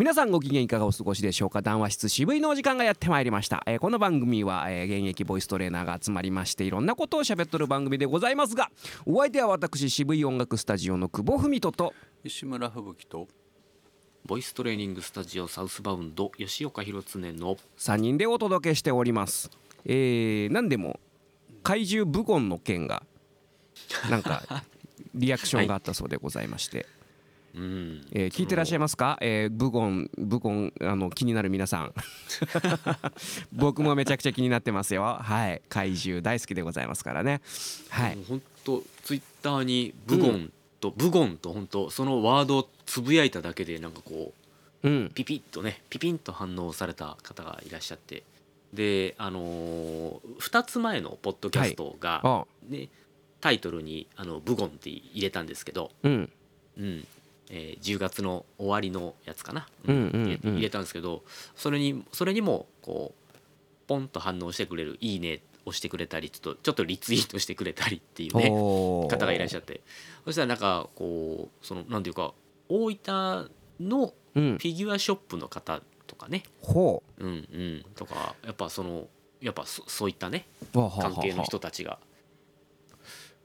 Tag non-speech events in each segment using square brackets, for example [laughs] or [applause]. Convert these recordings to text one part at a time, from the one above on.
皆さんご機嫌いかがお過ごしでしょうか？談話室渋いのお時間がやってまいりました、えーこの番組は、えー現役ボイストレーナーが集まりましていろんなことを喋っとる番組でございますがお相手は私渋い音楽スタジオの久保文人と石村吹雪とボイストレーニングスタジオサウスバウンド吉岡弘恒の3人でお届けしております。えー、何でも怪獣ブゴンの件がなんか [laughs] リアクションがあったそうでございまして、うんえー聞いてらっしゃいますか、えー、ブゴンブゴンあの気になる皆さん。[laughs] 僕もめちゃくちゃ気になってますよ。はい。怪獣大好きでございますからね。はい。本当ツイッターにブゴンと、ブゴンと本当そのワードをつぶやいただけでなんかこううん。ピピッとねピピンと反応された方がいらっしゃって。であのー、2つ前のポッドキャストが、あね、タイトルにあの「ブゴン」って入れたんですけど、うん。うんえー10月の終わりのやつかな、うん入れたんですけどそれにそれにもこうポンと反応してくれる「いいね」押してくれたりちょっとちょっとリツイートしてくれたりっていうね方がいらっしゃって。そしたらなんかこうそのなんていうか大分のうん。フィギュアショップの方とかね、ほう。んうん、とかやっぱそのやっぱそそういったね関係の人たちが。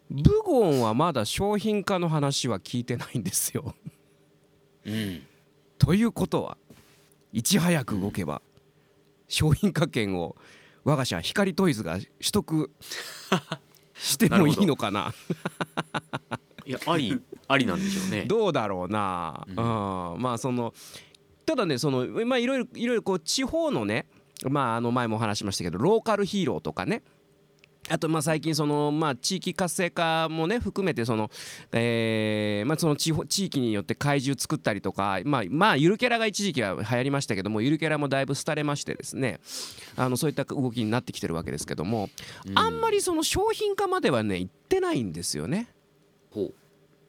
ブゴンはまだ商品化の話は聞いてないんですようん。ということはいち早く動けば商品化権を我が社光トイズが取得 [laughs] してもいいのかな。[laughs] いやありありなんでしょうね。どうだろうな、ううん。ん、まあそのただねそのまあいろいろいろいろこう地方のねまああの前もお話しましたけどローカルヒーローとかねあとまあ最近そのまあ地域活性化もね含めてそのえーまあその地方地域によって怪獣作ったりとかまあまあゆるキャラが一時期は流行りましたけどもゆるキャラもだいぶ廃れましてですねあのそういった動きになってきてるわけですけどもあんまりその商品化まではねいってないんですよね。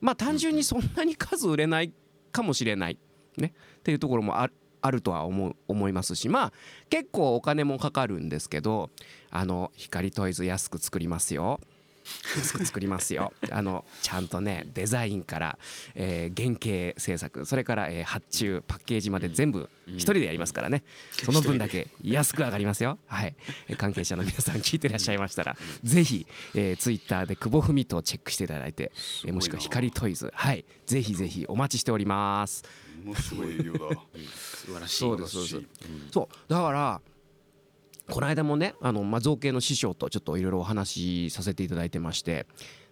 まあ単純にそんなに数売れないかもしれない。ね。っていうところもああるとは思う思いますしまあ結構お金もかかるんですけどあの光トイズ安く作りますよ。作りますよ。あのちゃんとねデザインから、えー原型制作それから、えー発注パッケージまで全部一人でやりますからね、その分だけ安く上がりますよ。はい。えー関係者の皆さん聞いてらっしゃいましたらぜひ、えー、ツイッターで久保文とチェックしていただいて、えーもしくは光トイズ。はい。ぜひぜひお待ちしております。ものすごい営業だ。[laughs] 素晴らしい。そうですそうです。素晴らしいそう。だからこの間もねあの、まあ、造形の師匠とちょっといろいろお話しさせていただいてまして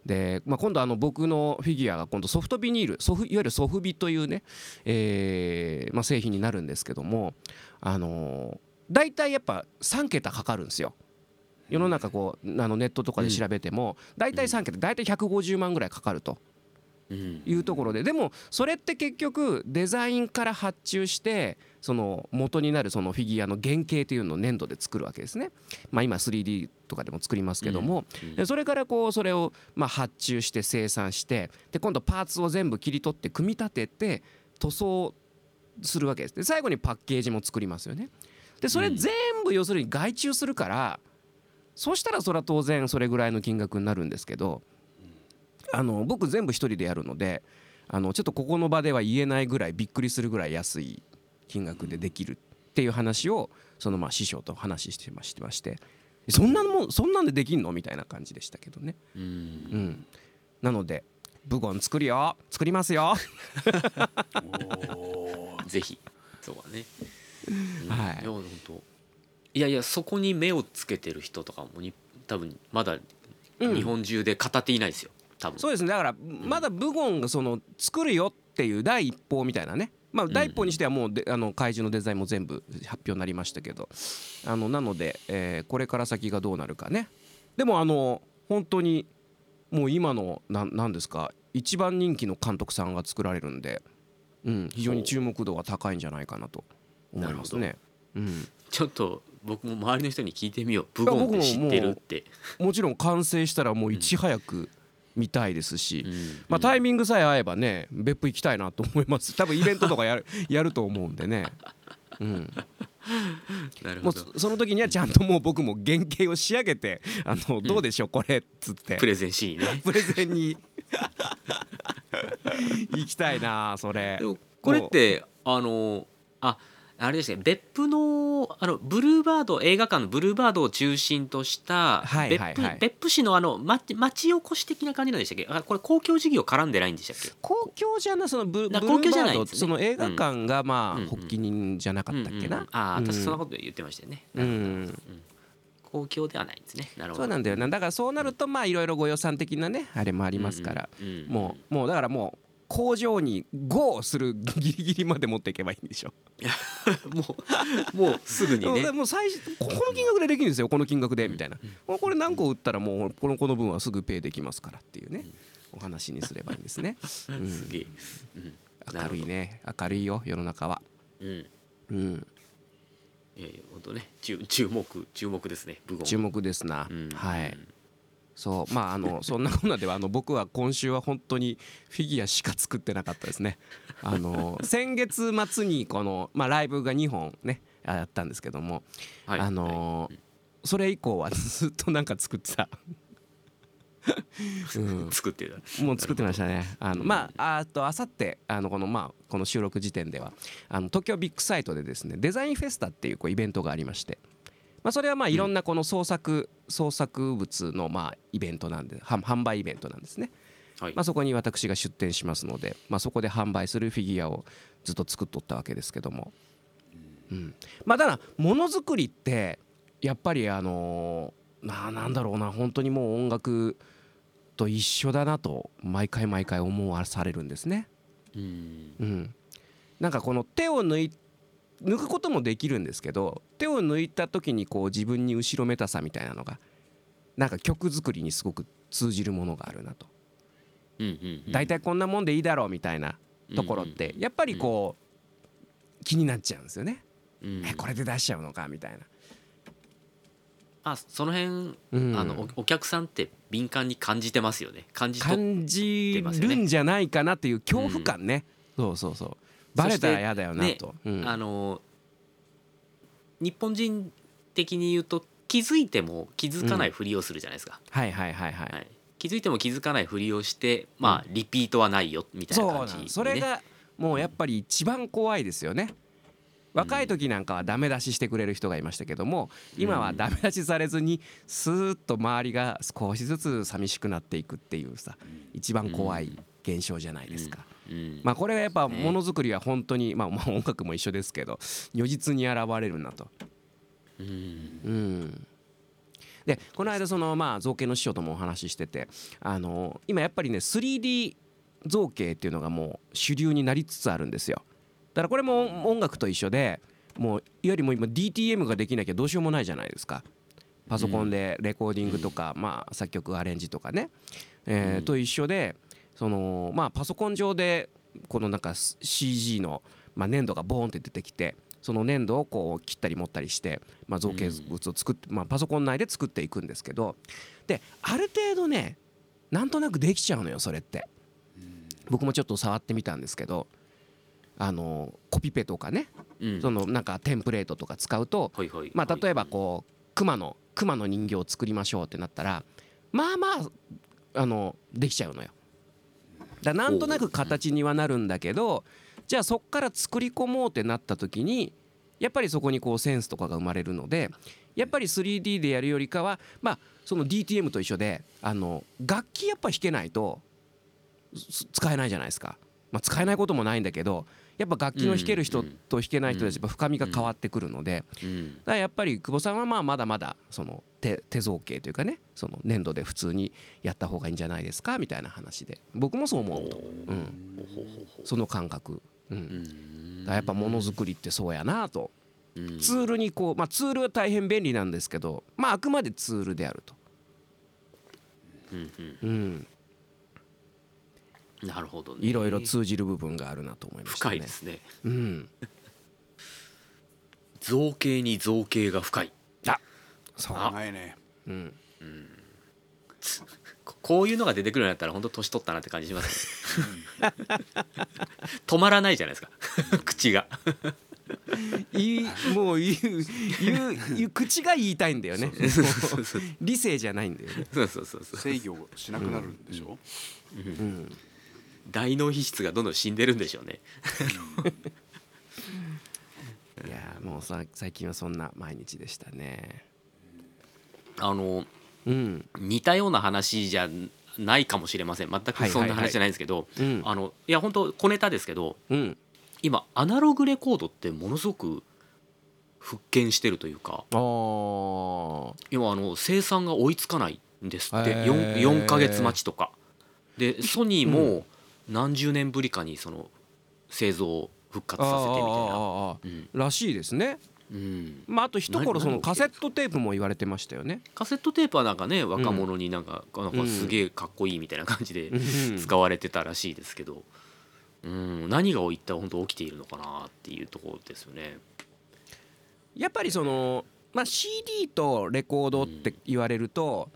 で、まあ、今度あの僕のフィギュアが今度ソフトビニールソフいわゆるソフビというね、えーまあ、製品になるんですけどもあの大体やっぱ3桁かかるんですよ。世の中こうあのネットとかで調べても大体3桁大体150万ぐらいかかるとうんいうところででもそれって結局デザインから発注してその元になるそのフィギュアの原型というのを粘土で作るわけですね。まあ今 3D とかでも作りますけどもうそれからこうそれをまあ発注して生産してで今度パーツを全部切り取って組み立てて塗装するわけです。で最後にパッケージも作りますよね。でそれ全部要するに外注するからそうしたらそれは当然それぐらいの金額になるんですけどあの僕全部一人でやるのであのちょっとここの場では言えないぐらいびっくりするぐらい安い金額でできるっていう話をそのまあ師匠と話してましてましてそんなのもんそんなんでできんのみたいな感じでしたけどね。うんうん、なのでブゴン作るよ作りますよ。ぜひそうだね。うんはいいや本当いやいやそこに目をつけてる人とかもに多分まだうん日本中で語っていないですよ。多分。そうですねだからまだブゴンがその作るよっていう第一報みたいなねまあ第一報にしてはもうであの怪獣のデザインも全部発表になりましたけどあのなので、えーこれから先がどうなるかねでもあの本当にもう今のなんなんですか一番人気の監督さんが作られるんで、うん、非常に注目度が高いんじゃないかなと思いますね。うん、ちょっと僕も周りの人に聞いてみよう。ブゴンって知ってるって。もちろん完成したらもういち早く見たいですし、うん。まあ、タイミングさえ合えばね別府行きたいなと思います。[laughs] 多分イベントとかやるやると思うんでね、うん、[laughs] なるほど。そその時にはちゃんともう僕も原型を仕上げて「あのどうでしょうこれ」っつって。プレゼンシーンね。[laughs] プレゼンに。行きたいなそれ。これってあのあれですね別府のあのブルーバード映画館のブルーバードを中心としたはい別府,、はいはい。別府市のあの町町おこし的な感じなんでしたっけ？あこれ公共事業絡んでないんでしたっけ？公共じゃなそのブブルな公共じゃーバードねその映画館がまあうんうん発起人じゃなかったっけうんうんうなん。ああ確かそんなうんこと言ってましたよね、うん。公共ではないんですね。なるほど。そうなんだよな。だからそうなるとまあいろいろご予算的なねあれもありますから。うんうんうん。もうもうだからもう工場に GO するギリギリまで持っていけばいいんでしょ。[laughs] もうもうすぐにね。でもう最初この金額でできるんですよ。この金額でみたいな。もうこれ何個売ったらもうこのこの分はすぐペイできますからっていうね。お話にすればいいんですね。[laughs] うん。すげえ、うん、明るいね。明るいよ世の中は。うん。うん。いやいや本当ね注注目注目ですね注目ですな。うん。はいそうまああのそんなこんなではあの僕は今週は本当にフィギュアしか作ってなかったですね。あの先月末にこのまあライブが2本ねやったんですけども、はいあのそれ以降はずっとなんか作ってた。[laughs] うん作ってたもう作ってましたね。あのまああとあさってあのこのまあこの収録時点ではあの東京ビッグサイトでですねデザインフェスタっていうこうイベントがありまして、まあそれはまあいろんなこの創作創作物のまあイベントなんで販販売イベントなんですね。はい。まあそこに私が出展しますので、まあそこで販売するフィギュアをずっと作っとったわけですけども、うん、まあただものづくりってやっぱりあのななんだろうな本当にもう音楽と一緒だなと毎回毎回思わされるんですね。うん。うん、なんかこの手を抜い抜くこともできるんですけど手を抜いた時にこう自分に後ろめたさみたいなのがなんか曲作りにすごく通じるものがあるなと。うんうんうん。大体こんなもんでいいだろうみたいなところってやっぱりこう気になっちゃうんですよね。うん。えこれで出しちゃうのかみたいな。あその辺、うん。あのおお客さんって敏感に感じてますよね。感じと感じるんじゃないかなっていう恐怖感ね、そうそうそうバレたら嫌だよなと、うん。あの日本人的に言うと気づいても気づかないふりをするじゃないですか、はいはいはいはい、はい、気づいても気づかないふりをしてまあリピートはないよみたいなな感じに、ね、んそれがもうやっぱり一番怖いですよね。若い時なんかはダメ出ししてくれる人がいましたけども今はダメ出しされずにスーッと周りが少しずつ寂しくなっていくっていうさ一番怖い現象じゃないですか。うん。まあこれがやっぱねものづくりは本当にまあまあ音楽も一緒ですけど如実に現れるなと。うん。うん。でこの間そのまあ造形の師匠ともお話ししててあの今やっぱりね 3D 造形っていうのがもう主流になりつつあるんですよ。だからこれも音楽と一緒でもういわゆるもう今 DTM ができなきゃどうしようもないじゃないですか。パソコンでレコーディングとか、まあ作曲アレンジとかね、えーうん。と一緒でそのまあパソコン上でこのなんか CG の、まあ、粘土がボーンって出てきてその粘土をこう切ったり持ったりして、まあ、造形物を作って、まあ、パソコン内で作っていくんですけどである程度ねなんとなくできちゃうのよそれって。僕もちょっと触ってみたんですけどあのコピペとかねうん。そのなんかテンプレートとか使うとはいはい。まあ、例えばこう熊の熊の人形を作りましょうってなったらまあまああのできちゃうのよ。だなんとなく形にはなるんだけどじゃあそっから作り込もうってなった時にやっぱりそこにこうセンスとかが生まれるのでやっぱり 3D でやるよりかはまあその DTM と一緒であの楽器やっぱ弾けないとす使えないじゃないですか。まあ、使えないこともないんだけどやっぱ楽器の弾ける人と弾けない人たちやっぱ深みが変わってくるので。うん。だからやっぱり久保さんはまあまだまだその手手造形というかねその粘土で普通にやった方がいいんじゃないですかみたいな話で僕もそう思うと、うん、その感覚、うん。だやっぱものづくりってそうやなと。うん。ツールにこう、まあ、ツールは大変便利なんですけど、まあ、あくまでツールであると、うんなるほどね。いろいろ通じる部分があるなと思いましたね。深いで。すね。うん、[laughs] 造形に造形が深い。そう、あ。ないね。うん、ここういうのが出てくるようになったら本当年取ったなって感じしますね。[laughs] 止まらないじゃないですか。[laughs] 口が。いいもう言う言う言う口が言いたいんだよね。理性じゃないんだよね。そうそうそうそう。制御しなくなるんでしょ、うん大脳皮質がどんどん死んでるんでしょうね。さ最近はそんな毎日でしたね。あのうん。似たような話じゃないかもしれません。全くそんな話じゃないんですけど、うん。あのいや本当小ネタですけどうん。今アナログレコードってものすごく復権してるというかあー。今あの生産が追いつかないんですって。へー。4, 4ヶ月待ちとか。でソニーも何十年ぶりかにその製造を復活させてみたいな。うん。らしいですね。うん、まああと一頃その何カセットテープも言われてましたよね。カセットテープはなんかね若者になんか,、なん。うんかすげえかっこいいみたいな感じでうん。使われてたらしいですけど、うん、何が一体本当起きているのかなっていうところですよね。やっぱりその、まあ、CD とレコードって言われると、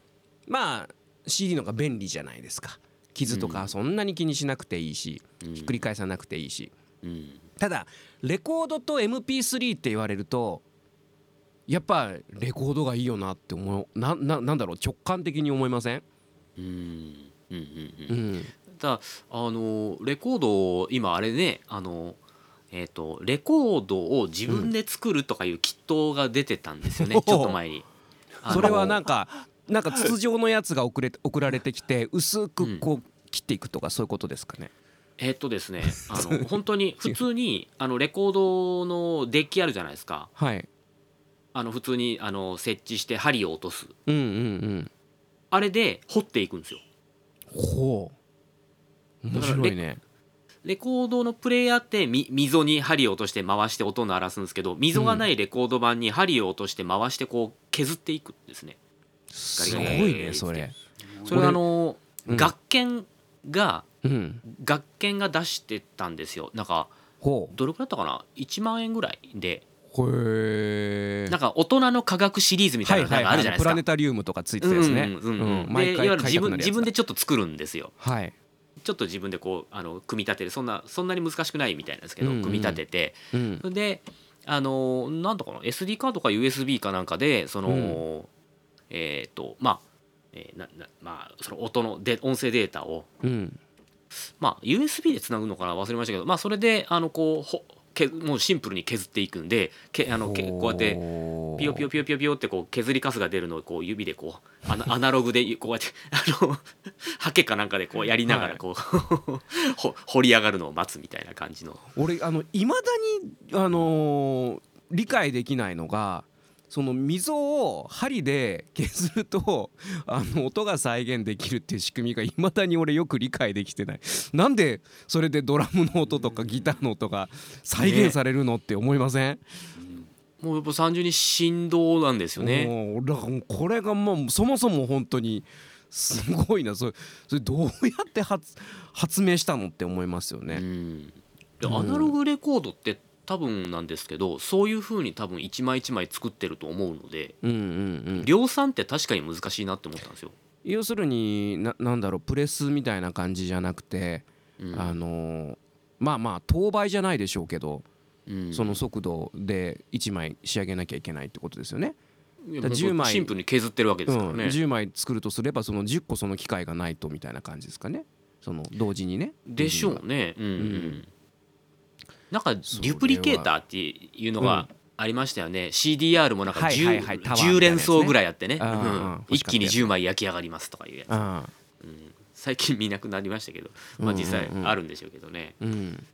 まあ CD の方が便利じゃないですか傷とかそんなに気にしなくていいし、うん。ひっくり返さなくていいし。うん。ただレコードと MP3 って言われるとやっぱレコードがいいよなって思う。なななんだろう？直感的に思いません、うん。うんうんううん。ん、ただあのレコードを今あれねあのえっ、とレコードを自分で作るとかいうキットが出てたんですよね、うん。ちょっと前に。それはなんかなんか筒状のやつが送れ送られてきて薄くこう切っていくとかそういうことですかね？えっとですねあの [laughs] 本当に普通にあのレコードのデッキあるじゃないですか。はい、あの普通にあの設置して針を落とす。うんうんうん。あれで掘っていくんですよ。ほう。面白いね。レコードのプレイヤーってみ溝に針を落として回して音を鳴らすんですけど溝がないレコード盤に針を落として回してこう削っていくんですねすごいねそれ。それはあの、うん。学研がうん。学研が出してたんですよ。なんかほどれくらいだったかな？1万円ぐらいで。なんか大人の科学シリーズみたいなのなんかあるじゃないですか。プラネタリウムとかついてたやつね。うんうんうん。うん。でいわゆる自分自分で。でちょっと作るんですよ。はい。ちょっと自分でこうあの組み立てる。そんなそんなに難しくないみたいなんですけど、うんうん。組み立てて。うん。であのなんとかな？SD カードか USB かなんかでその、うんえっ、とまあ、えーななまあその音ので音声データをうん。まあ USB でつなぐのかな忘れましたけどまあそれであのこうほけもうシンプルに削っていくんでけあのけこうやってピヨピヨピヨピヨピヨってこう削りカスが出るのをこう指でこうアナアナログでこうやってあのハケかなんかでこうやりながらこう、ほ掘り上がるのを待つみたいな感じの。俺あのいまだにあのー理解できないのがその溝を針で削るとあの音が再現できるっていう仕組みがいまだに俺よく理解できてない。なんでそれでドラムの音とかギターの音が再現されるのって思いません、もうやっぱ単純に振動なんですよね。もうだからこれがもうそもそも本当にすごいな。それそれどうやって発発明したのって思いますようね。アナログレコードって多分なんですけどそういう風に多分一枚一枚作ってると思うのでうんうんうん、量産って確かに難しいなって思ったんですよ。要するにななんだろうプレスみたいな感じじゃなくて、うんあのーまあまあ等倍じゃないでしょうけど、うんその速度で1枚仕上げなきゃいけないってことですよね。だから10枚シンプルに削ってるわけうん、ですからね。10枚作るとすればその10個その機械がないとみたいな感じですかねその同時にね。でしょうね。うんうんうんなんかデュプリケーターっていうのがありましたよね。CDR もなんかはい 10, はいはいね。連想ぐらいあってね、うんうん欲一気にしかったやつ。10枚焼き上がりますとかいうやつ、あうん。最近見なくなりましたけど、まあ、実際うんうんうん。あるんでしょうけどね。あうん。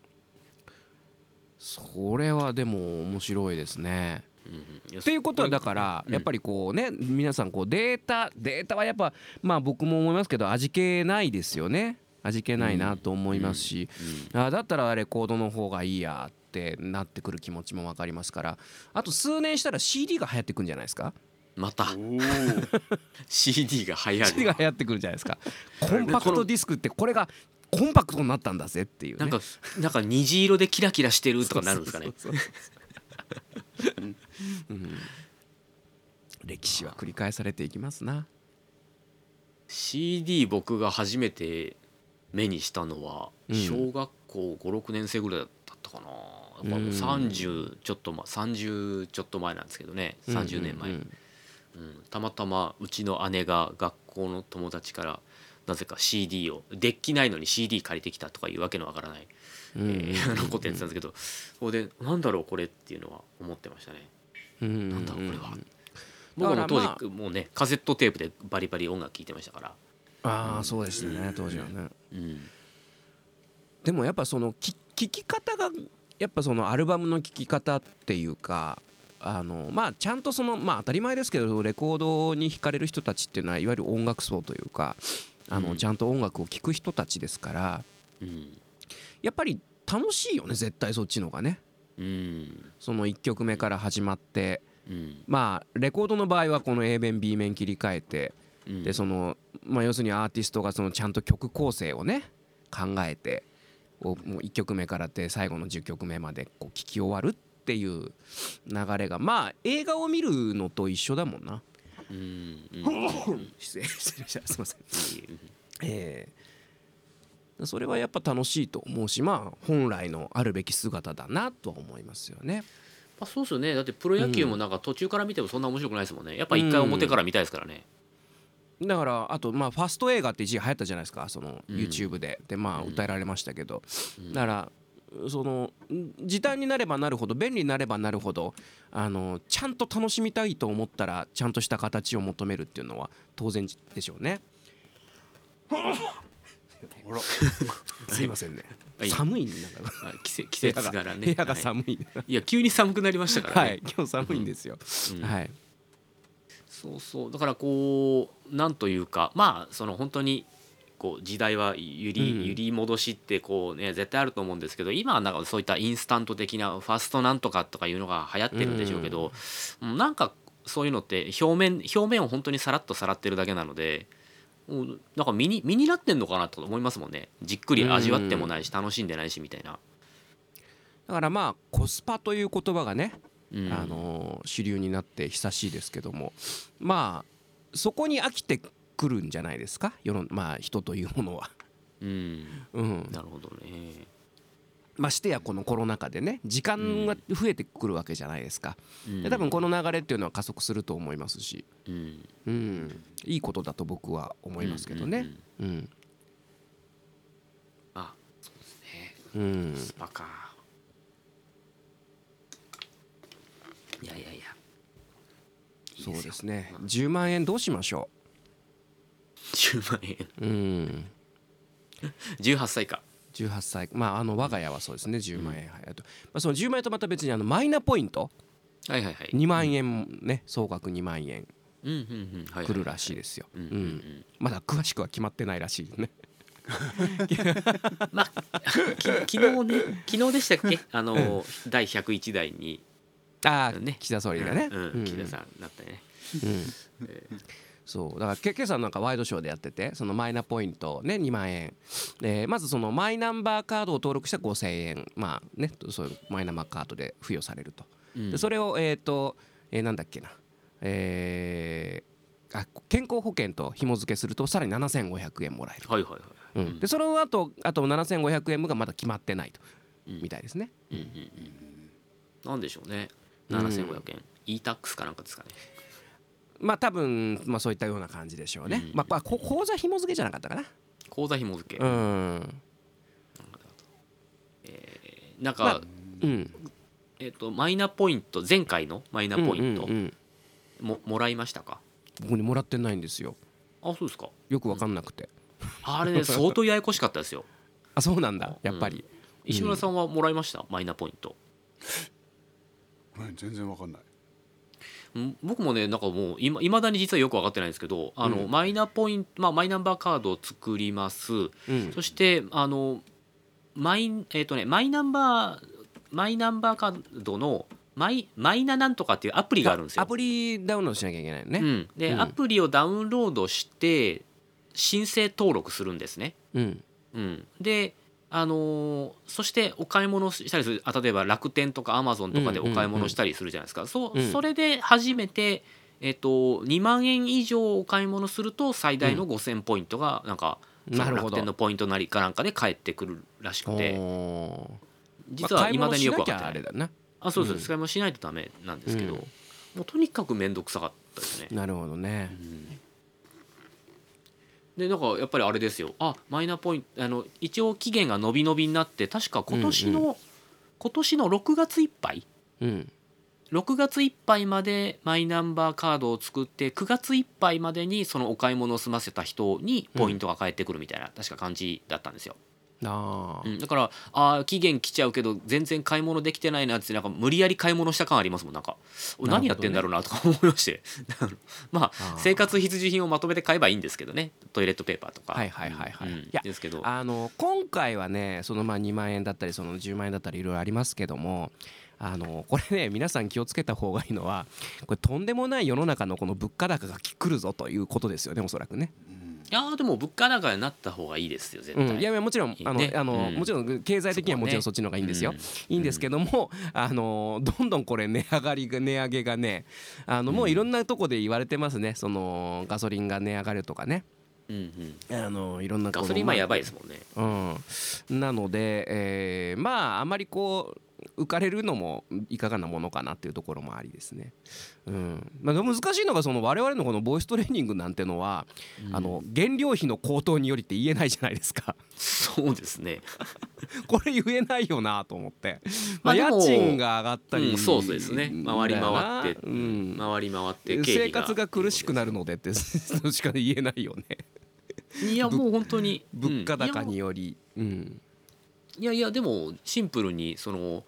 それはでも面白いですね。うん。っていうことはだからやっぱりこうね皆さんこうデータデータはやっぱまあ僕も思いますけど味気ないですよね味気ないなと思いますしあだったらレコードの方がいいやってなってくる気持ちも分かりますから。あと数年したら CD が流行ってくるんじゃないですか？また。CD [laughs] が流行 CD がる流行ってくるんじゃないですか。[laughs] コンパクトディスクってこれがコンパクトになったんだぜっていうね。なんかなんか虹色でキラキラしてるとかなるんですかね？うん。歴史は繰り返されていきますな。CD 僕が初めて目にしたのはうん。小学校56年生ぐらいだったかな、やっうん。ぱ30ちょっと前30ちょっと前なんですけどね。30年前、うん。うん。たまたまうちの姉が学校の友達からなぜか CD をデッキないのに CD 借りてきたとかいうわけのわからない、うん。えーやってたんですけど。そこでなんだろうこれっていうのは思ってましたね。うんなんだろうこれは。うん僕も当時もうねカセットテープでバリバリ音楽聴いてましたから。ああそうですね当時はね。うん。でもやっぱそのき聞き方がやっぱそのアルバムの聴き方っていうかあのまあちゃんとそのまあ当たり前ですけどレコードに惹かれる人たちっていうのはいわゆる音楽層というかあうん。のちゃんと音楽を聴く人たちですからうん。やっぱり楽しいよね絶対そっちの方がね。うん。その1曲目から始まって。うん。まあレコードの場合はこの A 面 B 面切り替えてうん。でそのまあ要するにアーティストがそのちゃんと曲構成をね考えてもう1曲目からって最後の10曲目までこう聴き終わるっていう流れがまあ映画を見るのと一緒だもんな。失礼失礼した。すいません。うん。ええ。それはやっぱ楽しいと思うしまあ本来のあるべき姿だなとは思いますよね。まあ、そうですよね。だってプロ野球もなんか途中から見てもそんな面白くないですもんね。やっぱ一回表から見たいですからね、だからあとまあファスト映画って一時流行ったじゃないですかそのうん。YouTube で。でまあうん。歌えられましたけど。うん。だからそのん時短になればなるほど便利になればなるほどあのちゃんと楽しみたいと思ったらちゃんとした形を求めるっていうのは当然でしょうね。[laughs] すいませんね。はい。寒いんだか季節季部屋が節柄ね。部屋がはい。寒い。いや急に寒くなりましたからね、はい。今日寒いんですよ。うん。はいそうそう。だからこうなんというかまあその本当にこう時代は揺り,、うん。揺り戻しってこうね絶対あると思うんですけど今はなんかそういったインスタント的なファストなんとかとかいうのが流行ってるんでしょうけど、うん。なんかそういうのって表面表面を本当にさらっとさらってるだけなので。うんなんか身に身になってんのかなと思いますもんね。じっくり味わってもないし楽しんでないしみたいな、だからまあコスパという言葉がねうんあの主流になって久しいですけども。まあそこに飽きてくるんじゃないですか？世のまあ人というものは。うん。うん、なるほどね。ましてやこのコロナ禍でね時間が増えてくるわけじゃないですか。うん。で多分この流れっていうのは加速すると思いますし、うん。うん、いいことだと僕は思いますけどね。うん。あそうですね。うん。スパかいやいやいや。そうよですね10万円どうしましょ10万円。う、うん、18歳か。18歳。まああの我が家はそうですね。10万円、はいあと、まあ、その10万円とまた別にあのマイナポイント？はいはいはい。2万円ね総額2万円うんうんうん。はいはい来るらしいですよ、うんうんうん。まだ詳しくは決まってないらしいね。[laughs] まあき昨日ね昨日でしたっけ？あの第101代にああ、ね。岸田総理がね、うん。うん。岸田さんだったね。うん。そう。だからけ今朝なんかワイドショーでやっててそのマイナポイントね2万円。でまずそのマイナンバーカードを登録したら5000円。まあねそういうマイナンバーカードで付与されると。うん。でそれをえっ、と、えーなんだっけな。えーあ健康保険と紐付けするとさらに7500円もらえる、はいはいはいうん、でその後あと7500円分がまだ決まってないと、うんみたいですね。うんうんうん。なんでしょうねうん7500円 e-tax かなんかですかね。まあ多分、まあ、そういったような感じでしょうね、うん。まあ、まあこ口座紐付けじゃなかったかな。口座紐付け。うん。なんか、まあうん。えっとマイナポイント前回のマイナポイントうんうんうん。ももらいましたか？僕にもらってないんですよ。あそうですか。よく分かんなくて、あれね [laughs] 相当ややこしかったですよ。あそうなんだ。やっぱり、石村さんはもらいました？マイナポイントごめん全然わかんない。ん僕もねなんかもういま未だに実はよく分かってないんですけどあの、うん。マイナポイント、まあ、マイナンバーカードを作ります。うん。そしてあのマイ,、えーとね、マイナンバーマイナンバーカードのマイマイナなんとかっていうアプリがあるんですよ。ア。プリダウンロードしなきゃいけないのね。うん、で、うん。アプリをダウンロードして申請登録するんですね。うん。うん、であのーそしてお買い物したりするあ例えば楽天とかアマゾンとかでお買い物したりするじゃないですか、そううん。それで初めて、えっと2万円以上お買い物すると最大の5000ポイントがなんか、そのなるほど。楽天のポイントなりかなんかで返ってくるらしくて。実はいまだによく分かってない。あそうです、うん。使い物しないとダメなんですけど、うん。もうとにかく面倒くさかったですね。なるほどね。うんでなんかやっぱりあれですよ。あマイナポイントあの一応期限が伸び伸びになって確か今年の、今年の6月いっぱい？うん。6月いっぱいまでマイナンバーカードを作って9月いっぱいまでにそのお買い物を済ませた人にポイントが返ってくるみたいな、確か感じだったんですよ、ああ。うん、だからあー期限来ちゃうけど全然買い物できてないなってなんか無理やり買い物した感ありますもんなんか。ね。何やってんだろうなとか思いまして。[laughs] まあ生活必需品をまとめて買えばいいんですけどね。トイレットペーパーとか。はいはいはいはい。うんいやですけど。あの今回はねそのまあ2万円だったりその10万円だったりいろいろありますけどもあのこれね皆さん気をつけた方がいいのはこれとんでもない世の中のこの物価高が来るぞということですよねおそらくね。いやーでも物価高になった方がいいですよ絶対、うん、いやいやもちろんあの、ね。あのうん。もちろん経済的にはもちろんそっちの方がいいんですよ。いいんですけども、あのどんどんこれ値上がりが値上げがねあのもういろんなとこで言われてますね。そのガソリンが値上がるとかね。うんうん。あのいろんなガソリン今やばいですもんね。うん、なので、えーまああまりこう浮かれるのもいかがなものかなっていうところもありですね。うん。まあ、難しいのがその我々のこのボイストレーニングなんてのは、あの原料費の高騰によりって言えないじゃないですか。そうですね。[laughs] これ言えないよなと思って、まあ、家賃が上がったり、うんそうですね。回り回って、うん。回り回って生活が苦しくなるのでってしか言えないよね。いやもう本当に。物価高うんにより、うん、いやいやでもシンプルにその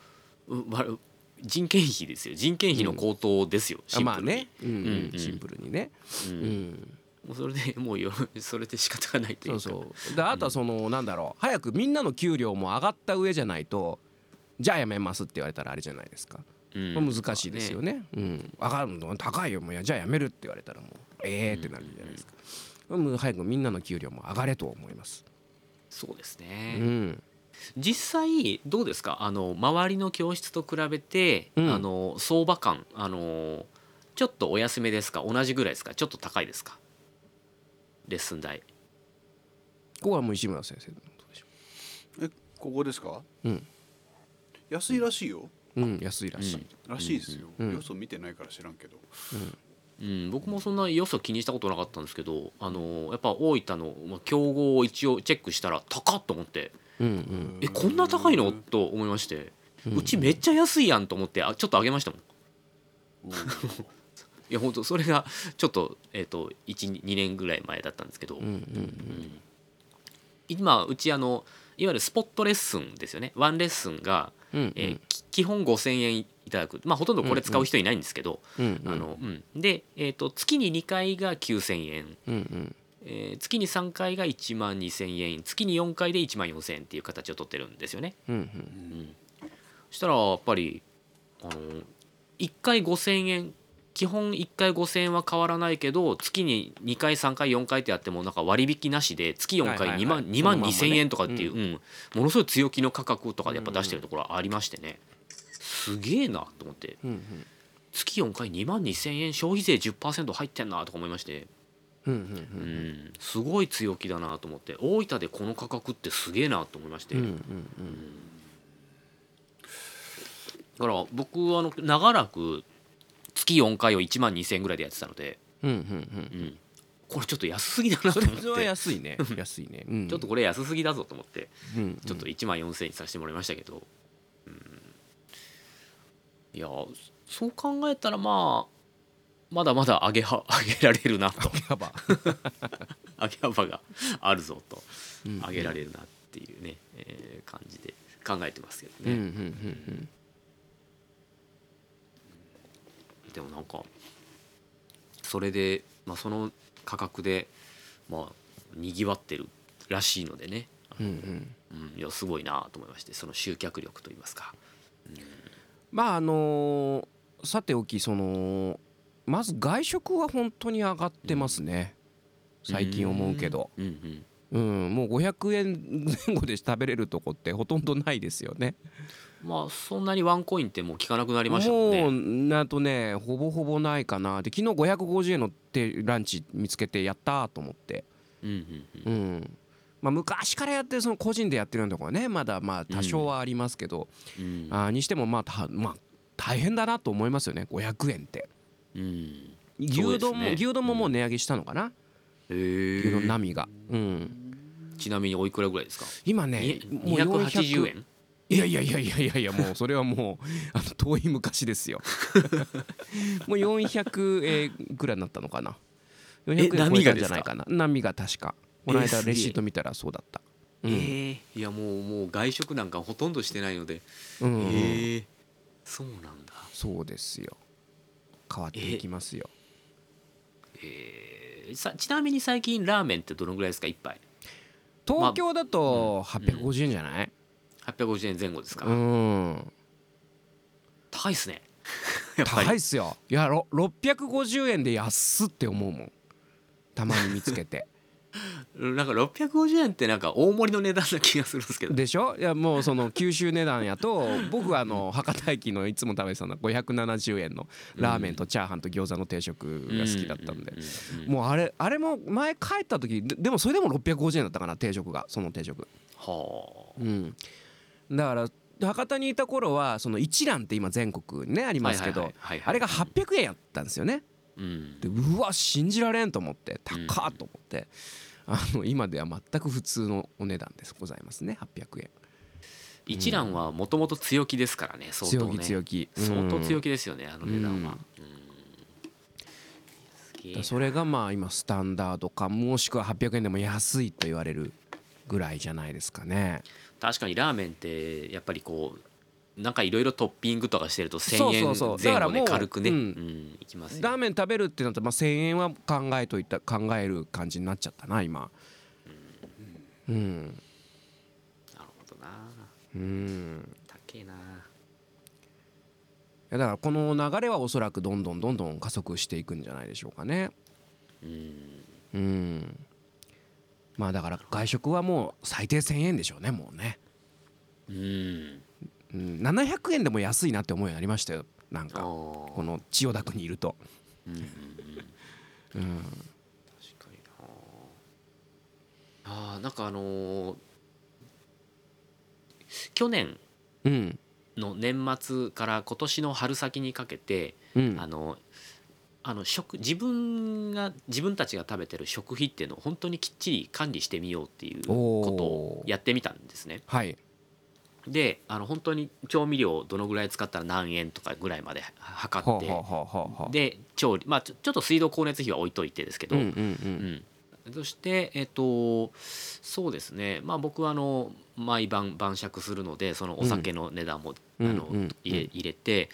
人件費ですよ。人件費の高騰ですよ、シンプルに、あまあね、うんうん。うんうん。シンプルにね、ううん。うそれでもうよ [laughs] それで仕方がないといそううか。そうであとはそのなんだろう。早くみんなの給料も上がった上じゃないとじゃあやめますって言われたらあれじゃないですか、うん。まあ難しいですよね、うん、上がるの高いよもう。やじゃあやめるって言われたらもうええー、ってなるじゃないですか、もう早くみんなの給料も上がれと思います、そうですうね、ん、実際どうですか？あの周りの教室と比べて、うん。あの相場感あのちょっとお安めですか？同じぐらいですか？ちょっと高いですか？レッスン代。ここはもう石村先生のことでしょえここですか？うん。安いらしいよ。うん。安いらしい、らしいですよ、うん。よそ見てないから知らんけど。うん、僕もそんなよそ気にしたことなかったんですけどあのやっぱ大分のまあ競合を一応チェックしたら高っと思ってうんうん。えこんな高いの？と思いまして。うちめっちゃ安いやんと思ってあちょっと上げましたもん。[laughs] いや本当それがちょっと,、えー、と12年ぐらい前だったんですけど、うんうん今うちあのいわゆるスポットレッスンですよね。ワンレッスンが、うんうん。えーき基本5,000円いただく。まあほとんどこれ使う人いないんですけど、うんうんあのうん、で、えー、と月に2回が9,000円、うんうんえー月に3回が1万2,000円月に4回で1万4,000円っていう形を取ってるんですよね。うんうん。うん、そしたらやっぱりあの1回5,000円基本1回5,000円は変わらないけど月に2回3回4回ってやってもなんか割引なしで月4回2はいはいはい。万2万そのまんまね2,000円とかっていう、うんものすごい強気の価格とかでやっぱ出してるところありましてね。すげえなと思って。うん月4回2万2,000円消費税10%入ってんなとか思いまして、うんうんうん、すごい強気だなと思って。大分でこの価格ってすげえなと思いまして。うん。うんうんだから僕はあの長らく月4回を1万2,000円ぐらいでやってたので、うんうんうんうん、これちょっと安すぎだなとそ思って。れは安いね。安いね、うん、ちょっとこれ安すぎだぞと思って。うんちょっと1万4,000円にさせてもらいましたけど、うん、いやそう考えたらまあまだまだ上げは [laughs] 上げられるなと。上げ幅。[laughs] があるぞと。うん上げられるなっていうね、えー感じで考えてますけどね。うんうんうんでもなんかそれで、まあ、その価格でまあにぎわってるらしいのでね、うんうん。うんうん、いやすごいなと思いましてその集客力といいますか。まああのーさておきそのまず外食は本当に上がってますね、最近思うけど、うん。うんうん、もう500円前後で食べれるとこってほとんどないですよね。まあそんなにワンコインってもう効かなくなりましたもんね。もうなんとねほぼほぼないかな。で昨日550円のてランチ見つけてやったーと思って、うんうんまあ、昔からやってるその個人でやってるようなところはねまだまあ多少はありますけど、うん。あーにしてもまあた、まあ、大変だなと思いますよね。500円ってうん。牛丼も、ね。牛丼ももう値上げしたのかな、へ牛丼え並が。うん。ちなみにおいくらぐらいですか？今ねにもう280円？いやいやいやいやいやいやもうそれはもうあの遠い昔ですよ。[laughs] もう400えーぐらいになったのかな？400円超え波がですかたんじゃないかな？波が確か。この間レシート見たらそうだった。うん。ええいやもうもう外食なんかほとんどしてないので。うん。うんええそうなんだ。そうですよ変わっていきますよ。えーさちなみに最近ラーメンってどのぐらいですか？一杯。東京だと850円じゃない？850円前後ですか、うん。高いっすね。[laughs] 高いっすよ。いやろ650円で安っって思うもん。たまに見つけてなんか650円ってなんか大盛りの値段な気がするんですけど。でしょ？いやもうその九州値段やと僕はあの博多駅のいつも食べてたのは570円のラーメンとチャーハンと餃子の定食が好きだったんで。もうあれあれも前帰った時ででもそれでも650円だったかな定食が。その定食。はうん。だから博多にいた頃はその一蘭って今全国にねありあますけどあれが800円やったんですよねうん。でうわ信じられんと思って高っと思って、あの今では全く普通のお値段です。ございますね。800円。一蘭はもともと強気ですからね相当強ね気強気。相当強気気ですよねあの値段は、うん。それがまあ今スタンダードかもしくは800円でも安いと言われるぐらいじゃないですかね。確かにラーメンってやっぱりこうなんかいろいろトッピングとかしてるとそう1000そうそう。だからもう円前後で軽くね。ううんんいきますよ。ラーメン食べるってなったらまあ1000円は考えといた考える感じになっちゃったな今。うん。なるほどな。うん。高えな。いやだからこの流れはおそらくどんどんどんどん加速していくんじゃないでしょうかね。うん。うん。まあだから外食はもう最低1000円でしょうねもうね、うんうん、700円でも安いなって思うようになりましたよ。なんあかこーの千代田区にいると、うんうんうん。うん、確かにな。あーなんかあのー去年うんの年末から今年の春先にかけて、うん。あのあの食自分が自分たちが食べてる食費っていうのを本当にきっちり管理してみようっていうことをやってみたんですね。はいであの本当に調味料どのぐらい使ったら何円とかぐらいまで測ってで調理まあちょっと水道光熱費は置いといてですけど、そしてえっとそうですね。まあ僕はあの毎晩晩酌するのでそのお酒の値段も、うん。あの入れ入れて。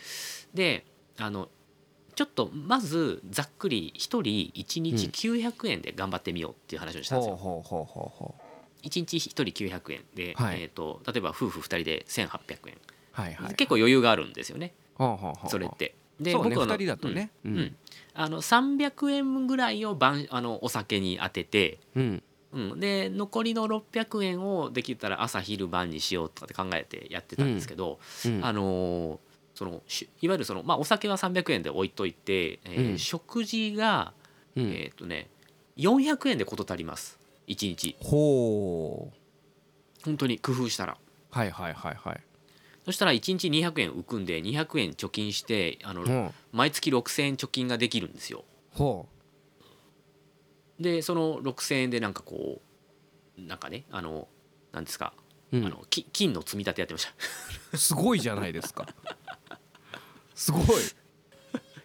であのちょっとまずざっくり1人1日900円で頑張ってみようっていう話をしたんですよ。ほうほうほうほうほ1日1人900円で、はい。えー、と例えば夫婦2人で1800円、うはいはい。結構余裕があるんですよね。それって。でね僕はあの2人だとね。うん。うん。あの300円ぐらいを晩あのお酒に当ててうん。うん、で残りの600円をできたら朝昼晩にしようとかって考えてやってたんですけど、うん。あのーそのしいわゆるその、まあ、お酒は300円で置いといて、えーうん。食事が、うん。えっ、とね400円で事足ります1日。ほう。本当に工夫したら。はいはいはいはい。そしたら1日200円浮くんで200円貯金してあの、うん。毎月6000円貯金ができるんですよ。ほでその6000円でなんかこうなんかねあのなんですか、う、うん。あのき金の積み立てやってました。すごいじゃないですか。[laughs] すごい。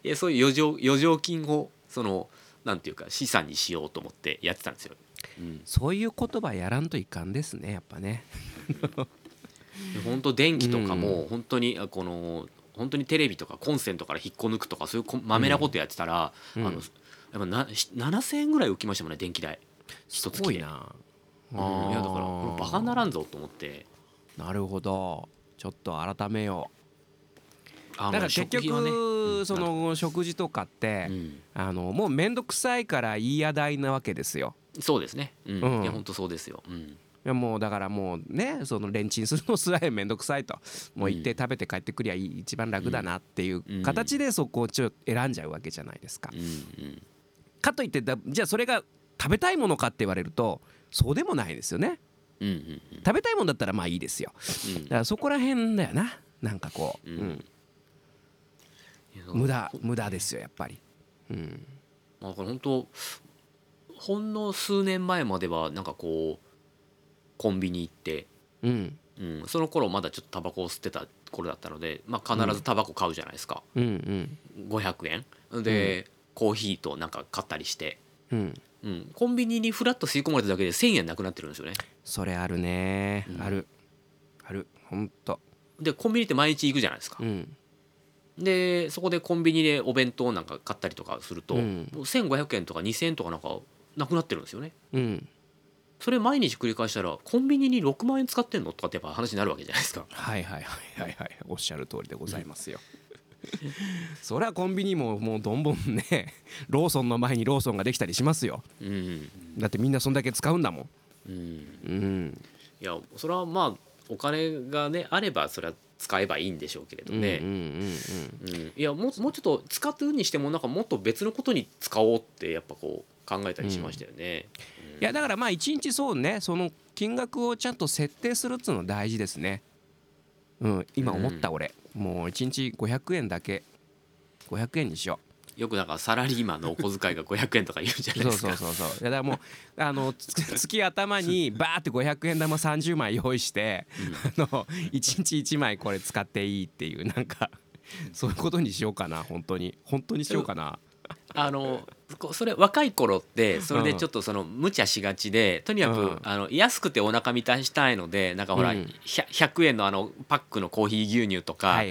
いやそういう余剰余剰金をそのなんていうか資産にしようと思ってやってたんですよ。うん、そういう言葉やらんといかんですねやっぱね。[laughs] 本当電気とかも本当にあこの本当にテレビとかコンセントから引っこ抜くとかそういうこまめなことやってたら、うん。あのやっぱなし7000円ぐらい浮きましたもんね電気代。す一月でごいな。うん。いやだからバカならんぞと思って。なるほど。ちょっと改めよあうだから結食費はね。局その食事とかってうん。あのもう面倒くさいから言いや代なわけですよそうですね、うん。うん。いや本当そうですよ、うん、いやもうだからもうねそのレンチンするのすらえ面倒くさいと。もう行って食べて帰ってくりゃいい一番楽だなっていううん形でそこをちょっと選んじゃうわけじゃないですか。うんうん。かといってだじゃあそれが食べたいものかって言われるとそうでもないですよね。うんうん食べたいもんだったらまあいいですよ。うん。だからそこら辺だよななんかこう、ううん。無駄無駄ですよやっぱり、うん、まあ、これ本当ほんの数年前まではなんかこうコンビニ行って、うん。うん、その頃まだちょっとタバコを吸ってた頃だったので、まあ、必ずタバコ買うじゃないですか、うんうん。500円。で、コーヒーとなんか買ったりして、うん。うん、コンビニにフラッと吸い込まれただけで1,000円なくなってるんですよね。それあるね、うん。ある。ある。ほんと。でコンビニって毎日行くじゃないですか。う、ん。でそこでコンビニでお弁当なんか買ったりとかすると、うん。もう1500円とか2000円とかなんかなくなってるんですよね。うん。それ毎日繰り返したらコンビニに6万円使ってんの？とかってやっぱ話になるわけじゃないですか。はいはいはいはいはい。おっしゃる通りでございますよ、[laughs] そりゃコンビニももうどんどんねローソンの前にローソンができたりしますよ。うん。だってみんなそんだけ使うんだもん。うん。うん。いやそれはまあお金がねあればそれは使えばいいんでしょうけれどね、いやもうもうちょっと使ってるにしてもなんかもっと別のことに使おうってやっぱこう考えたりしましたよね。いやだからまあ一日そうねその金額をちゃんと設定するっつうの大事ですね。うん今思った俺、もう一日500円だけ。500円にしよよくなんかサラリーマンのお小遣いが500円とか言うじゃうないですか。そうそうそうそう。いやだからもうあのつ月頭に [laughs] バーって500円玉30枚用意して、あの1日1枚これ使っていいっていうなんかそういうことにしようかな本当に。本当にしようかな。あのこそれ若い頃ってそれでちょっとその無茶しがちでとにかく、うん。あの安くてお腹満たしたいのでなんかほら、うん。ひゃ100円のあのパックのコーヒー牛乳とか、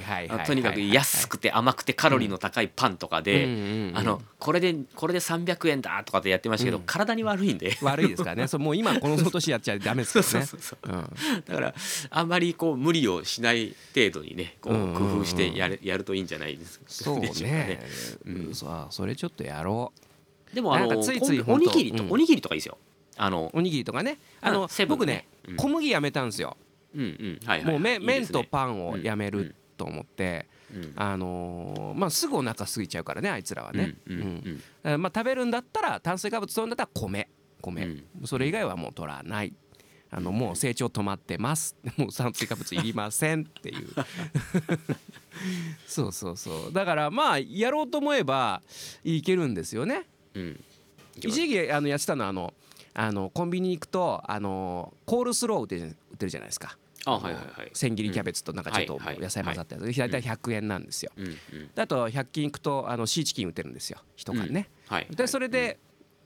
とにかく安くて甘くてカロリーの高いパンとかで、あのこれでこれで300円だとかってやってましたけど、うん。体に悪いんで。悪いですからね。そうもう今この年やっちゃダメですからね。だからあんまりこう無理をしない程度にねこう工夫してやるやるといいんじゃないですか。そうね。うん、それちょっとやろでもあのついついおにほんとうんぎりとおにぎりとかいいですよ。あのう。おにぎりとかね。あの僕ねうん小麦やめたんですよ。うんうんはいはい。もうめ麺とパンをやめると思って、うんあのーまあすぐお腹空いちゃうからねあいつらはね。まあ食べるんだったら炭水化物取るんだったら米米、うんそれ以外はもう取らない。あのもう成長止まってます。[laughs] もう炭水化物いりませんっていう。[laughs] そうそうそう。だからまあやろうと思えばいけるんですよね。うん。一時期あのやってたのはあのあのコンビニに行くとあのコールスロー売ってる売ってるじゃないですか。あはいはいはい。千切りキャベツとなんかちょっと野菜混ざったやつ。大体100円なんですよ。うんうん。であと100均行くとあのシーチキン売ってるんですよ。一缶ね。はい。でそれで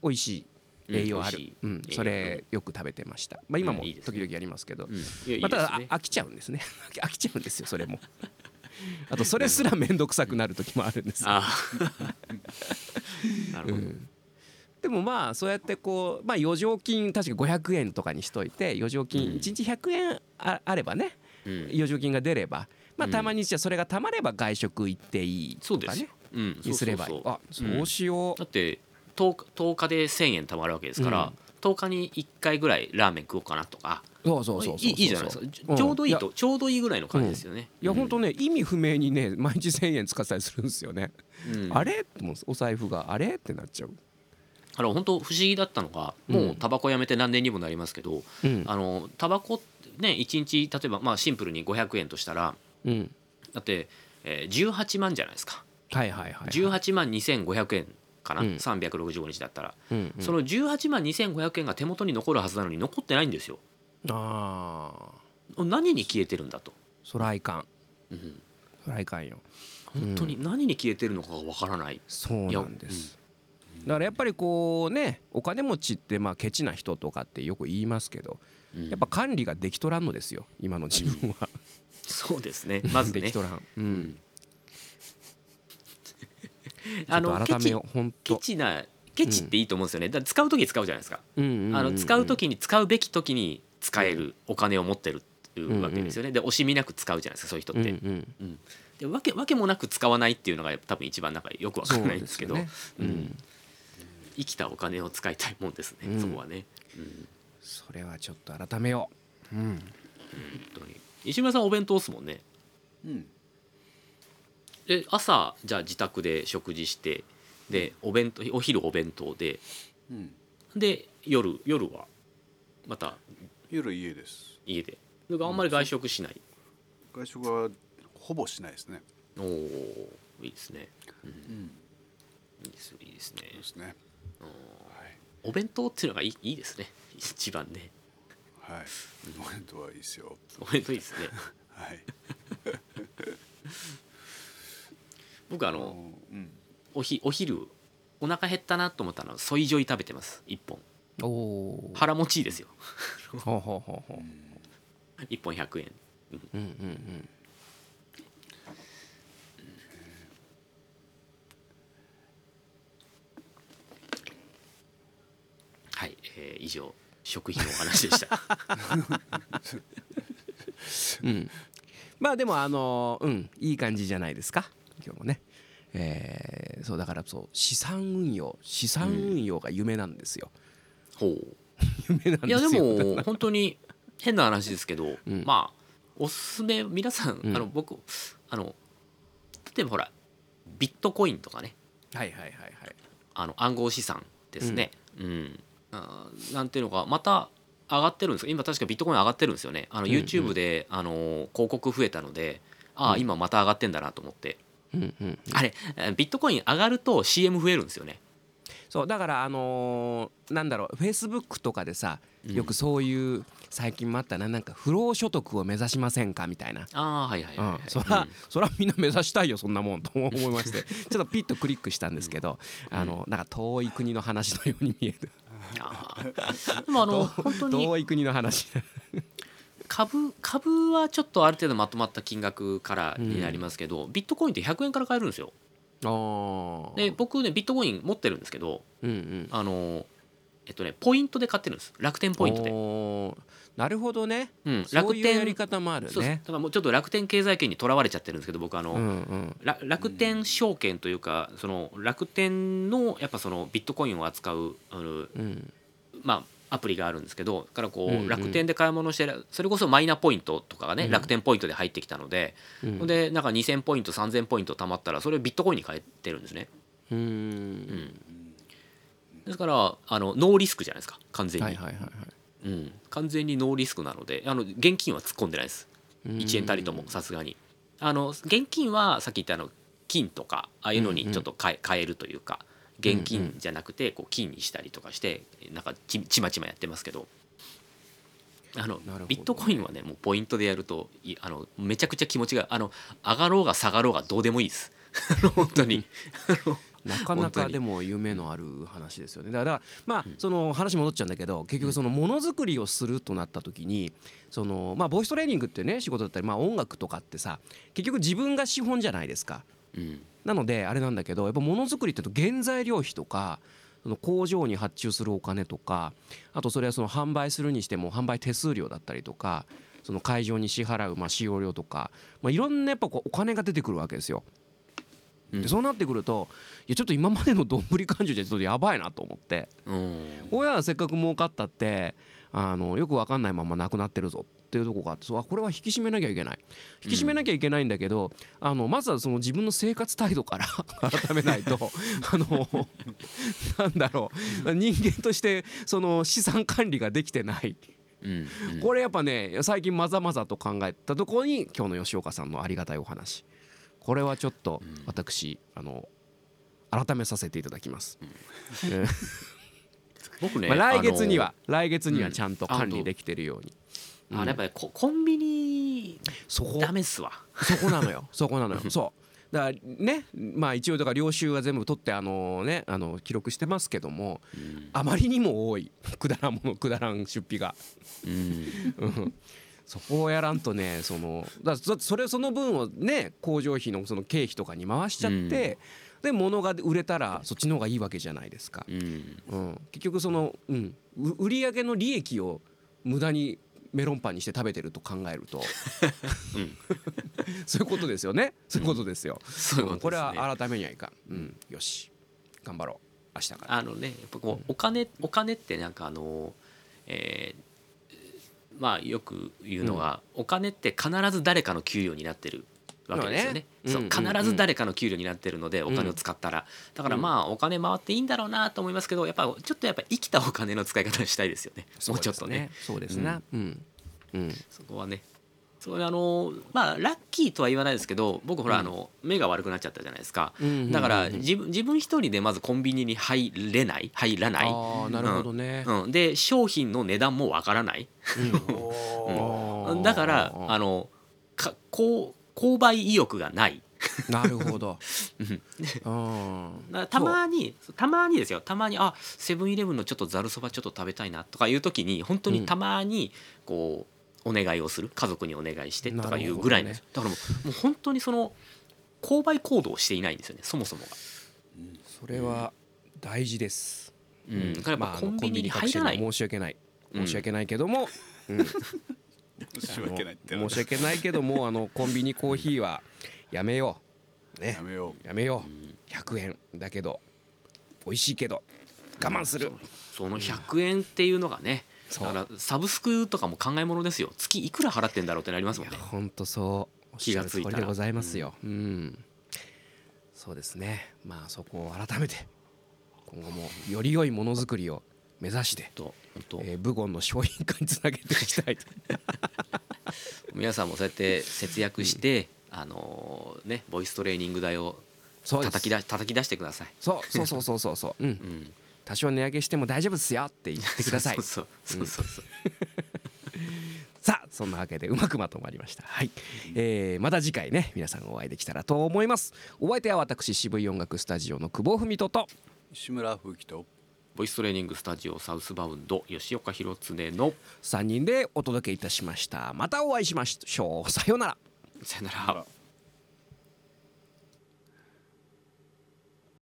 美味しいうん栄養ある。うん。それよく食べてました。まあ今も時々やりますけど。うん。まあたね。あ飽きちゃうんですね。[laughs] 飽きちゃうんですよそれも。[laughs] あとそれすら面倒くさくなる時もあるんですよ。あーなるほど。でもまあそうやってこうまあ余剰金確か500円とかにしといて余剰金うん1日100円ああればねうん。余剰金が出ればまあうんたまにじゃあそれがたまれば外食行っていいとかねそうですよ。うん。にすればいいあそうしよだって10日 ,10 日で1,000円貯まるわけですから、うん10日に1回ぐらいラーメン食おうかなとかうそうそうそういいいいじゃないですか。ちょうどいいいとちょうどいいぐらいの感じですよね。いや本当ね意味不明にね毎日1000円使ったりするんですよね。うん。あれ？もうお財布があれ？ってなっちゃう。あの本当不思議だったのがもうタバコやめて何年にもなりますけど、うん。あのタバコね1日例えばまあシンプルに500円としたらうん。だって、えー18万じゃないですか。はいはいはい18万2500円かな、うん。365日だったら、うんうん。その18万2500円が手元に残るはずなのに残ってないんですよああ何に消えてるんだと、そらいかん。うん。そらいかんよ。本当に何に消えてるのかがわからない、そうなんです。だからやっぱりこうねお金持ちってまあケチな人とかってよく言いますけどうん。やっぱ管理ができとらんのですよ今の自分は。そうですね。まずね。できとらん。うん。あ [laughs] ちょっと改めよう本ケ当チなケチっていいと思うんですよね。だから使う時使うじゃないですか、あの使う時に使うべき時に使えるお金を持ってるっていうわけですよね、で惜しみなく使うじゃないですかそういう人っうんて、うん。でわけわけもなく使わないっていうのが多分一番なんかよくわからないんですけどねううん。ん生きたお金を使いたいもんですね、うん。そこはね、うん、それはちょっと改めよう。うん。本当に。石村さんお弁当っすもんね。うん。で朝じゃあ自宅で食事してでお弁当お昼お弁当で。うん。で夜夜はまた夜家です。家で。だからあんまり外食しない、外食はほぼしないですね。おおいいですね、うん。うんいいですいいですね。そうですね。おー。はいお弁当っていうのがいいいいですね。一番ね。はい。お弁当はいいですよ。お弁当いいですね。はい。僕あのうん。おひお昼お腹減ったなと思ったのはソイジョイ食べてます。1本おお腹持ちいいですよ。ほうほうほうほ1本100円。ううんうんうん。はい、えー以上食品のお話でした。うん、まあでもあのうんいい感じじゃないですか。今日もね、えーそうだからそう資産運用資産運用が夢なんですよ、ほう。[laughs] 夢なんですよ。いやでも本当に変な話ですけど、うん。まあおすすめ皆さん、うん。あの僕あの例えばほらビットコインとかね。はいはいはいはい。あの暗号資産ですね、うん。あーなんていうのかまた上がってるんですよ。今確かビットコイン上がってるんですよね。あのうんうん。YouTube で、あの広告増えたのでああ今また上がってんだなと思って、うんうんあれえビットコイン上がると CM 増えるんですよねそうだからあのーなんだろうフェイスブックとかでさうん。よくそういう最近もあったななんか不労所得を目指しませんかみたいな。ああはいはいはい、はい。うん、そら、うん。そらみんな目指したいよそんなもんと思いまして。[laughs] ちょっとピッとクリックしたんですけど、あのなんか遠い国の話のように見える。でもあの本当に遠い国の話。株株はちょっとある程度まとまった金額からになりますけど、ビットコインって100円から買えるんですよ。あで僕ねビットコイン持ってるんですけどうんうん。あのえっとねポイントで買ってるんです。楽天ポイントで、なるほどね、うん、そう楽天いうやり方もあるそうです。だねからもうちょっと楽天経済圏にとらわれちゃってるんですけど僕あの、うんうん。ら楽天証券というかその楽天のやっぱそのビットコインを扱うあのうん。まあアプリがあるんですけどだからこう、楽天で買い物してそれこそマイナポイントとかがね、うん。楽天ポイントで入ってきたので、でなんか2000ポイント3000ポイント貯まったらそれをビットコインに変えてるんですね、ううん。ん、ですからあのノーリスクじゃないですか完全に、はいはいはいはい。うん、完全にノーリスクなのであの現金は突っ込んでないです。1円たりともさすがに。あの現金はさっき言ったあの金とかああいうのにちょっと変え変えるというか現金じゃなくてこう金にしたりとかしてなんかちちまちまやってますけど。あのビットコインはねもうポイントでやるといあのめちゃくちゃ気持ちがあの上がろうが下がろうがどうでもいいです。[laughs] 本当に。[laughs] なかなかでも夢のある話ですよね。だからまあその話戻っちゃうんだけど結局そのものづくりをするとなった時にそのまあボイストレーニングってね仕事だったりまあ音楽とかってさ結局自分が資本じゃないですか。うんなのであれなんだけどやっぱものづくりってと原材料費とかその工場に発注するお金とかあとそれはその販売するにしても販売手数料だったりとかその会場に支払うまあ使用料とか、まあ、いろんなやっぱこうお金が出てくるわけですよ。うん。でそうなってくるといやちょっと今までのどんぶり勘定じゃちょっとやばいなと思って。うん。親はせっかく儲かったってあのよく分かんないままなくなってるぞっていうとこがあってそうあこれは引き締めなきゃいけない。引き締めなきゃいけないんだけど、あのまずはその自分の生活態度から [laughs] 改めないとあのなんだろう。人間としてその資産管理ができてない。うん。うん。これやっぱね最近まざまざと考えたところに今日の吉岡さんのありがたいお話。これはちょっと私、あの改めさせていただきます。えー僕ね、[laughs] まあ、来月にあは来月にうんはちゃんと管理できてるように、のあやっぱりココンビニそこ。ダメっすわ。そこなのよ。[laughs] そこなのよ。そう。だからねまあ一応だから領収は全部取ってあのねあの記録してますけどもあまりにも多い。くだらんものくだらん出費が。うん。うん。そこをやらんとねそのだそれその分をね工場費のその経費とかに回しちゃって、で物が売れたらそっちの方がいいわけじゃないですか、うん。うん、結局その、うん、う売り上げの利益を無駄にメロンパンにして食べてると考えると、そういうことですよね。そういうことですよ、そういうことですね。これは改めにはいかん、うん、よし。頑張ろう。明日から。あのねやっぱこうお金お金ってなんかあのえーまあよく言うのは、お金って必ず誰かの給料になってるわけですよね。そう必ず誰かの給料になってるのでお金を使ったら、だからまあお金回っていいんだろうなと思いますけどやっぱちょっとやっぱ生きたお金の使い方をしたいですよね。もうちょっとね。そうですね。うん、うん、そこはね。それあのまあラッキーとは言わないですけど僕ほら、うん。あの目が悪くなっちゃったじゃないですか、だから自分自分一人でまずコンビニに入れない？入らない、ああなるほどね、うん、で商品の値段もわからない、うん。[laughs] だからあのかこう購買意欲がない。なるほど。[laughs] うん。たまにたまにですよ。たまにあセブンイレブンのちょっとざるそばちょっと食べたいなとかいう時に本当にたまにこうお願いをする。家族にお願いしてとかいうぐらいなんですよ、だからもうもう本当にその購買行動をしていないんですよね。そもそもが。それは大事です、うん、だからまあコンビニに入らない、申し訳ない。うん。申し訳ないけども、うん [laughs] 申し訳ないって申し訳ないけどもあのコンビニコーヒーはやめよう。ね。やめよやめよう。100円だけど。美味しいけど。我慢する。その100円っていうのがねだからサブスクとかも考えものですよ。月いくら払ってんだろうってなりますもんね。ほんとそう。気がついたら。でございますよ。うん、そうですね。まあそこを改めて今後もより良いものづくりを目指して、と本当えー、ブゴンの商品化につなげていきたいと。[laughs] 皆さんもそうやって節約して、あのーねボイストレーニング代を叩きだ叩き出してください。そうそうそうそうそう。そう、うん。う、ん、多少値上げしても大丈夫ですよって言ってください。[laughs] そうそうそうそうそう。さあそんなわけでうまくまとまりましたはい、えーまた次回ね皆さんお会いできたらと思いますお相手は私渋い音楽スタジオの久保文人とう石村風紀とボイストレーニングスタジオサウスバウンド吉岡弘恒の3人でお届けいたしました。またお会いしましょう。さようなら。さよなら。